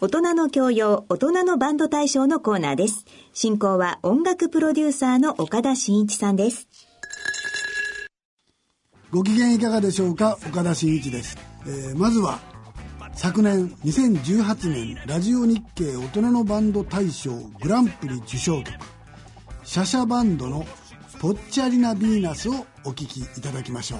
大人の教養、大人のバンド大賞のコーナーです。進行は音楽プロデューサーの岡田真一さんです。ご機嫌いかがでしょうか？岡田真一です、えーまずは昨年2018年ラジオ日経大人のバンド大賞グランプリ受賞曲シャシャバンドの「ポッチャリナ・ヴィーナス」をお聴きいただきましょう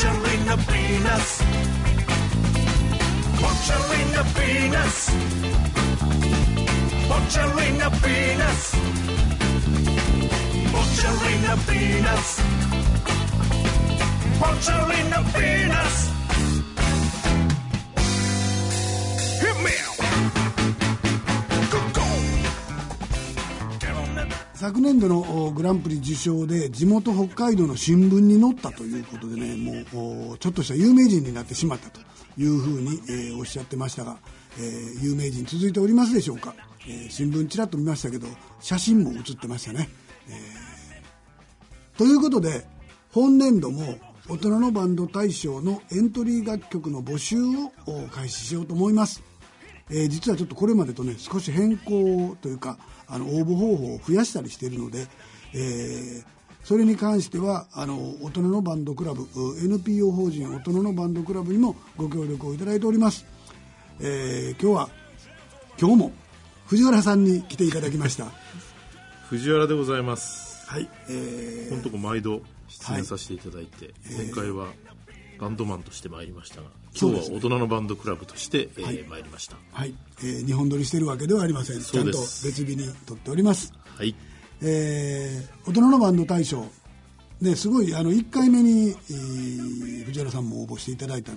Puncturing the penis. Puncturing the penis. Puncturing the penis. Puncturing the penis. Puncturing the penis. 昨年度のグランプリ受賞で地元北海道の新聞に載ったということでねもうちょっとした有名人になってしまったというふうに、えーおっしゃってましたが、えー有名人続いておりますでしょうか、えー新聞ちらっと見ましたけど写真も写ってましたね、えーということで本年度も大人のバンド大賞のエントリー楽曲の募集を開始しようと思います。えー実はちょっとこれまでとね少し変更というかあの応募方法を増やしたりしているので、えーそれに関してはあの大人のバンドクラブう NPO 法人大人のバンドクラブにもご協力をいただいております、えー今日は今日も藤原さんに来ていただきました。藤原でございます。はい、えーこのとこ毎度出演させていただいて、前回はバンドマンとして参りましたが今日は大人のバンドクラブとして、えー参りました。はい。えー日本撮りしてるわけではありません。ちそゃんです別日に撮っております。はい。えー大人のバンド大賞。ですごいあの1回目に、えー藤原さんも応募していただいた。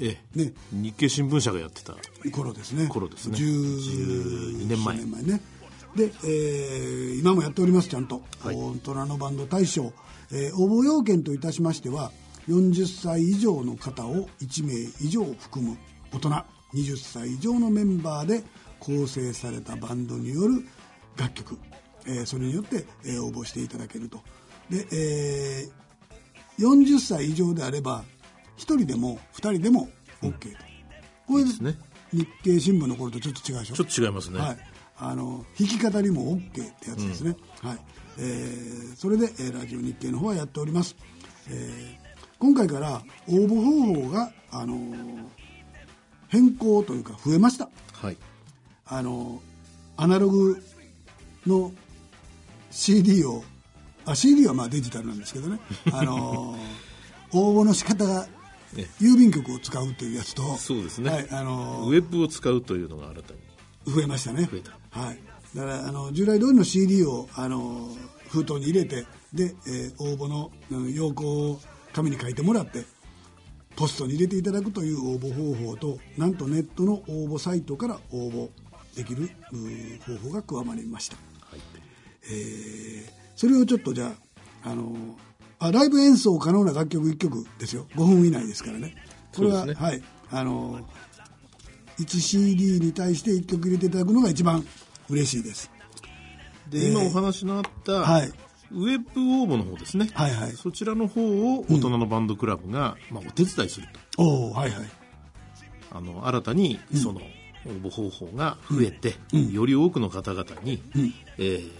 ええ。ね。日経新聞社がやってた頃ですね。頃ですね。12 12年前。年前ね。で、えー今もやっておりますちゃんと、はい。大人のバンド大賞、えー応募要件といたしましては40歳以上の方を1名以上含む大人20歳以上のメンバーで構成されたバンドによる楽曲、えーそれによって、えー応募していただけると。で、えー40歳以上であれば1人でも2人でも OK と、これですね。日経新聞の頃とちょっと違うでしょ？ちょっと違いますね、はい、あの弾き語りも OK ってやつですね、はい。えーそれで、えーラジオ日経の方はやっております、えー今回から応募方法が、あのー変更というか増えました。はい。あのアナログの CD をあ CD はまあデジタルなんですけどね。あの応募の仕方がえ郵便局を使うというやつとそうですね。はいあのウェブを使うというのが新たに。増えましたね。増えた。はい、だからあの従来通りの CD をあの封筒に入れてで、えー応募のうん要項を紙に書いてもらってポストに入れていただくという応募方法となんとネットの応募サイトから応募できる方法が加わりました、はい。えーそれをちょっとじゃああのあライブ演奏可能な楽曲1曲ですよ。5分以内ですからね。これは、ねはい。あの 1CD に対して1曲入れていただくのが一番嬉しいです。で、今お話のあった、はいウェブ応募の方ですね、はいはい。そちらの方を大人のバンドクラブが、まあ、お手伝いすると。おおはいはい。あの新たにその応募方法が増えて、より多くの方々に、えー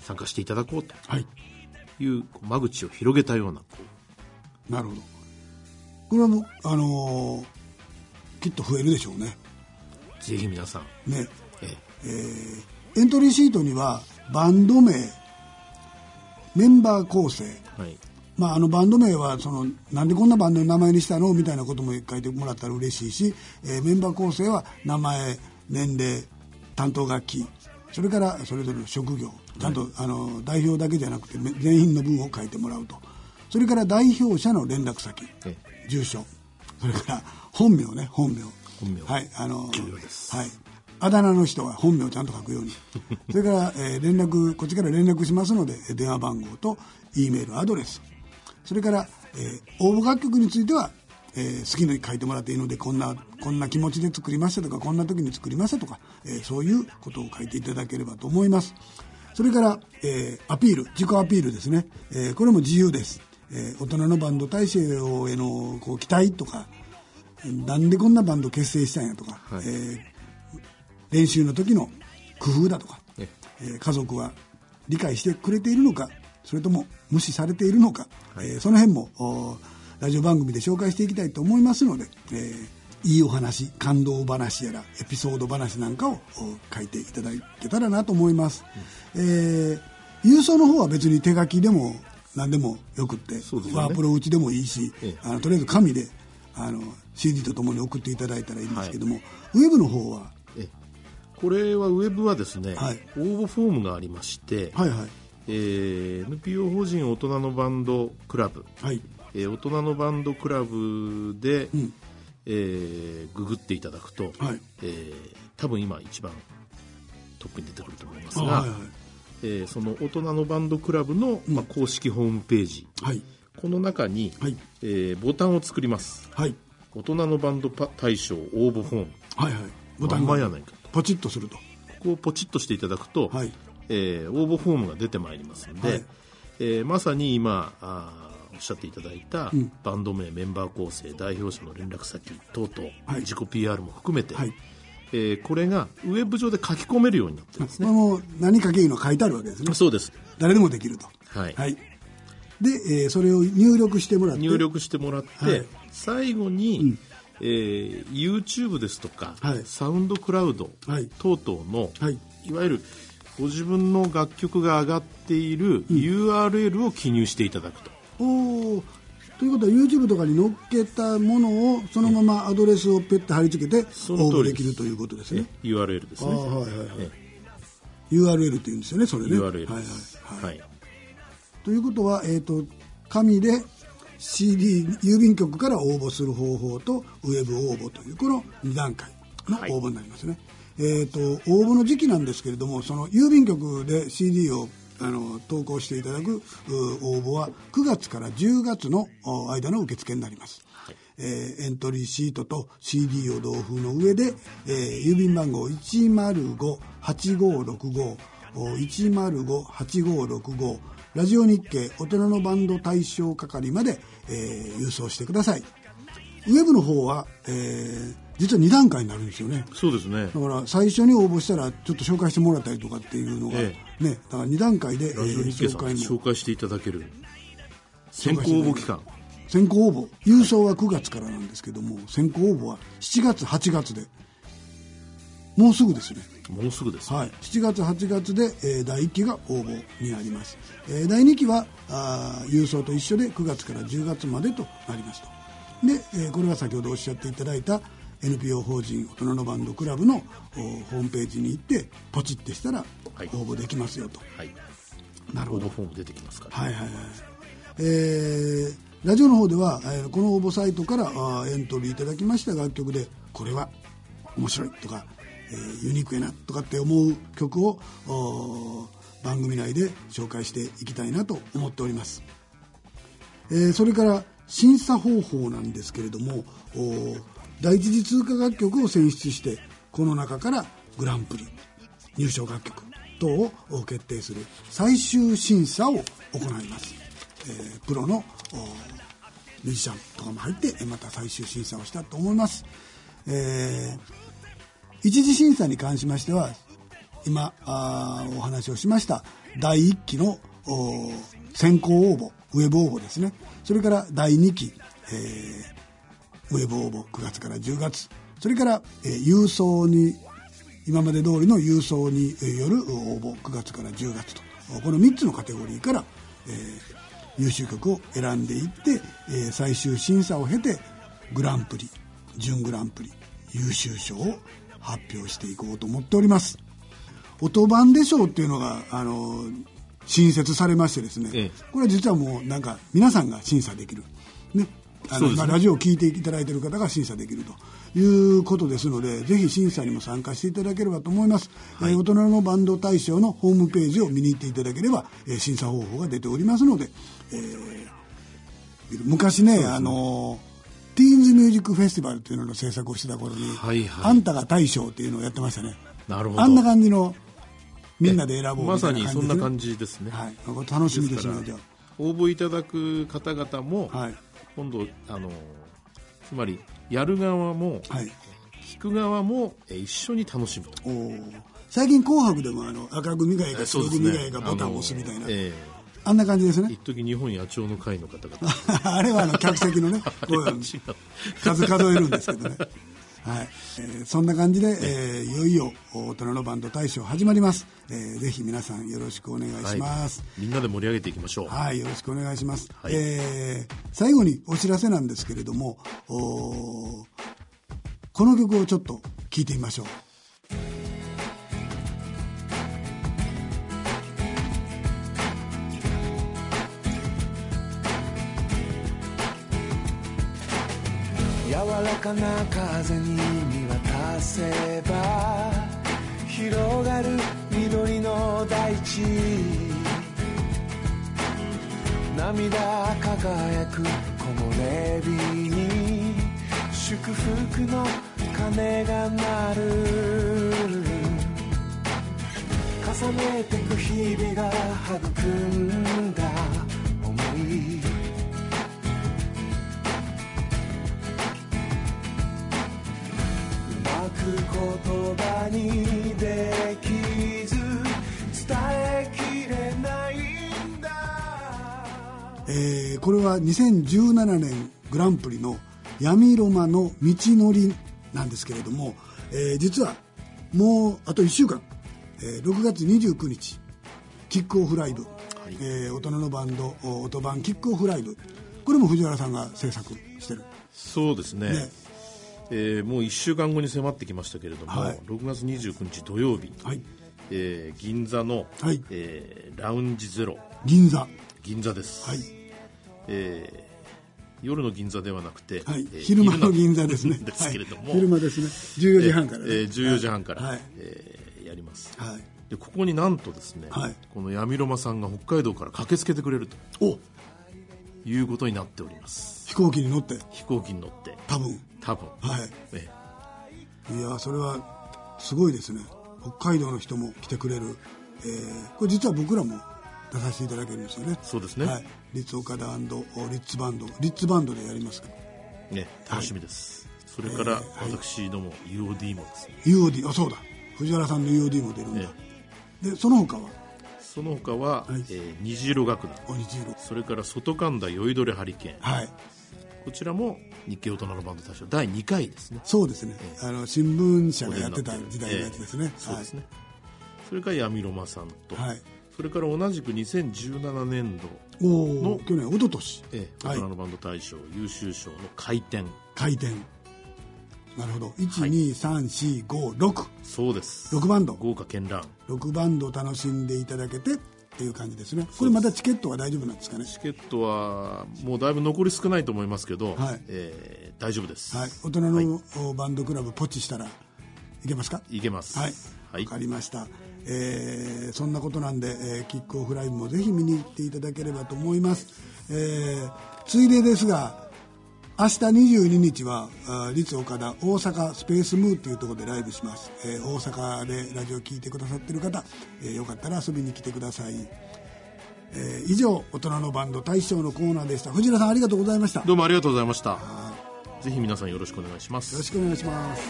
参加していただこうと。はい。いう間口を広げたようなこなるほど。これはもうあのーきっと増えるでしょうね。うぜひ皆さん、ね。えエントリーシートにはバンド名メンバー構成。ーはい、まあ、あのバンド名はそのなんでこんなバンドの名前にしたのみたいなことも書いてもらったら嬉しいし、えーメンバー構成は名前年齢担当楽器それからそれぞれの職業ちゃんと、あの代表だけじゃなくてめ全員の分を書いてもらうと。それから代表者の連絡先え住所それから本名ね本名。本名。はい、あのはい。あだ名の人は本名をちゃんと書くように。それから、えー連絡、こっちから連絡しますので、えー電話番号と E メールアドレス。それから、えー応募楽曲については、えー好きに書いてもらっていいので、こんな、こんな気持ちで作りましたとか、こんな時に作りましたとか、えーそういうことを書いていただければと思います。それから、えーアピール、自己アピールですね。えーこれも自由です。えー大人のバンド大賞へのこう期待とか、なんでこんなバンド結成したんやとか、はいえー練習の時の工夫だとか、ええ。ー家族は理解してくれているのかそれとも無視されているのか、はい。えーその辺もおラジオ番組で紹介していきたいと思いますので、えーいいお話感動話やらエピソード話なんかをお書いていただけたらなと思います、えー郵送の方は別に手書きでも何でもよくって、ね。ワープロ打ちでもいいし、ええ。あのとりあえず紙であの CD とともに送っていただいたらいいんですけども、ウェブの方はえこれはウェブはですね、はい。応募フォームがありまして、はいはい。えー NPO 法人大人のバンドクラブ、はい。えー大人のバンドクラブで、ん。えーググっていただくと、はい。えー多分今一番トップに出てくると思いますが、あはいはい。えーその大人のバンドクラブの、まあ、公式ホームページ、はい。この中に、はい。えーボタンを作ります。はい。大人のバンドパ大賞応募フォーム。はいはい。ボまんまやないかポチッとすると。ここをポチッとしていただくと、はい。えー応募フォームが出てまいりますので、はい。えーまさに今あーおっしゃっていただいた、バンド名メンバー構成代表者の連絡先等々、はい。自己 PR も含めて、はい。えーこれがウェブ上で書き込めるようになってるんですねも何かけいいの書いてあるわけですね。そうです。誰でもできると。はい。で、えーそれを入力してもらって。入力してもらって、はい。最後に、えー YouTube ですとか、はい。サウンドクラウドはい。等々の、はい。いわゆるご自分の楽曲が上がっている URL を記入していただくと、おー。ということは YouTube とかに載っけたものをそのままアドレスをペッて貼り付けて応募できるということですえね URL ですね。はいはいはいえ URL っていうんですよねそれね。URL はいではいす、はい。はい。ということは、えー、と紙で CD 郵便局から応募する方法とウェブ応募というこの2段階の応募になりますね、えー、と応募の時期なんですけれどもその郵便局で CD をあの投稿していただくう応募は9月から10月のお間の受付になります、えーエントリーシートと CD を同封の上で、えー郵便番号105-8565お105-8565ラジオ日経大人のバンド対象係まで、えー郵送してください。ウェブの方は、えー実は2段階になるんですよね。そうですね。だから最初に応募したらちょっと紹介してもらったりとかっていうのが、えねだから2段階で、ラジオ日経さんえー紹介も紹介していただける。先行応募期間。先行応募。郵送は9月からなんですけども先行応募は7月8月で。もうすぐですねもうすぐです、はい、7月8月で、えー第1期が応募になります、えー第2期はあー郵送と一緒で9月から10月までとなりますと。で、えーこれは先ほどおっしゃっていただいた NPO 法人大人のバンドクラブのおホームページに行ってポチってしたらはい。応募できますよと、はい。なるほど。応募フォーム出てきますから、はいはいはい。えーラジオの方では、えーこの応募サイトからあーエントリーいただきました楽曲でこれは面白いとか、えーユニークやなとかって思う曲を番組内で紹介していきたいなと思っております、えーそれから審査方法なんですけれども第一次通過楽曲を選出してこの中からグランプリ入賞楽曲等を決定する最終審査を行います、えープロのミュージシャンとかも入ってまた最終審査をしたと思います、えー一次審査に関しましては今あお話をしました第1期のお先行応募ウェブ応募ですね。それから第2期、えーウェブ応募9月から10月。それから、えー郵送に今まで通りの郵送による応募9月から10月と。この3つのカテゴリーから、えー優秀曲を選んでいって、えー最終審査を経てグランプリ準グランプリ優秀賞を発表していこうと思っております。音版で賞っていうのがあの新設されましてですね、ええ。これは実はもうなんか皆さんが審査できる、ね。あの、ね。まあラジオを聞いていただいている方が審査できるということですので、ぜひ審査にも参加していただければと思います。えー大人のバンド大賞のホームページを見に行っていただければ、えー審査方法が出ておりますので、えー昔ね、あのティーンズミュージックフェスティバルというのの制作をしてた頃に、はいはいあんたが大賞っていうのをやってましたね。なるほどあんな感じの、みんなで選ぼうみたいなまさにそんな感じですね、はい。楽しみですね、じゃ応募いただく方々も、あ。はい。今度あのつまりやる側も、はい。聞く側もえ一緒に楽しむと最近紅白でもあの赤組がいいか白組がいいかボタンを押すみたいな、あのえあんな感じですね。え一時日本野鳥の会の方々。あれはあの客席のね 数数えるんですけどね。はい、えーそんな感じで、えーいよいよ大人のバンド大賞始まります、えーぜひ皆さんよろしくお願いします、みんなで盛り上げていきましょう。はい、よろしくお願いします。はい。えー最後にお知らせなんですけれども、この曲をちょっと聴いてみましょう。らかな風に見渡せば広がる緑の大地。涙輝く木漏れ日に祝福の鐘が鳴る。重ねてく日々が育んだ思い。言葉にできず伝えきれないんだ。えーこれは2017年グランプリの闇ロマの道のりなんですけれども、えー実はもうあと1週間、えー6月29日キックオフライブ、えー大人のバンドお音版キックオフライブこれも藤原さんが制作してる。そうですね。ねえーもう1週間後に迫ってきましたけれども、はい。6月29日土曜日、はい。えー銀座の、はい。えーラウンジゼロ。銀座。は銀座です、い。えー夜の銀座ではなくて、はい。えー昼間の銀座ですね。ですけれども、はい。昼間ですね。14時半からね、えー14時半から、はい。えーやります。はい。でここになんとですね、はい。この闇ロマさんが北海道から駆けつけてくれるとお。いうことになっております。飛行機に乗って。飛行機に乗って。多分多分、はい。えいやそれはすごいですね。北海道の人も来てくれる、えーこれ実は僕らも出させていただけるんですよね。そうですね。はい、リッツ岡田リッツバンド。リッツバンドでやりますけど。えね楽しみです、それから私ども UOD もですね。UOD あそうだ。藤原さんの UOD も出るんだ、でその他は？その他は、はい。えー虹色楽団。お虹色。それから外神田酔いどれハリケーン。はいこちらも日系大人のバンド大賞第2回ですね。そうですね、あの新聞社がやってた時代のやつですね、ええ。そうですね、それから闇ロマさんと、はい。それから同じく2017年度、おおの去年一昨年。ええはい。大人のバンド大賞優秀賞の回転。回転。なるほど。1234566、そうです。6バンド。豪華絢爛。6バンド楽しんでいただけてっていう感じですね。これまたチケットは大丈夫なんですかね？チケットはもうだいぶ残り少ないと思いますけど、はい。えー大丈夫です。はい。大人のおバンドクラブポチしたらいけますか？いけます。はい。はい。わかりました、えーそんなことなんで、えーキックオフライブもぜひ見に行っていただければと思います、えーついでですが明日22日は立岡田大阪スペースムーっていうところでライブします、えー大阪でラジオ聞いてくださってる方、えーよかったら遊びに来てください、えー以上大人のバンド大賞のコーナーでした。藤原さんありがとうございました。よどうもありがとうございました。ぜひ皆さんよろしくお願いします。ろしくお願いします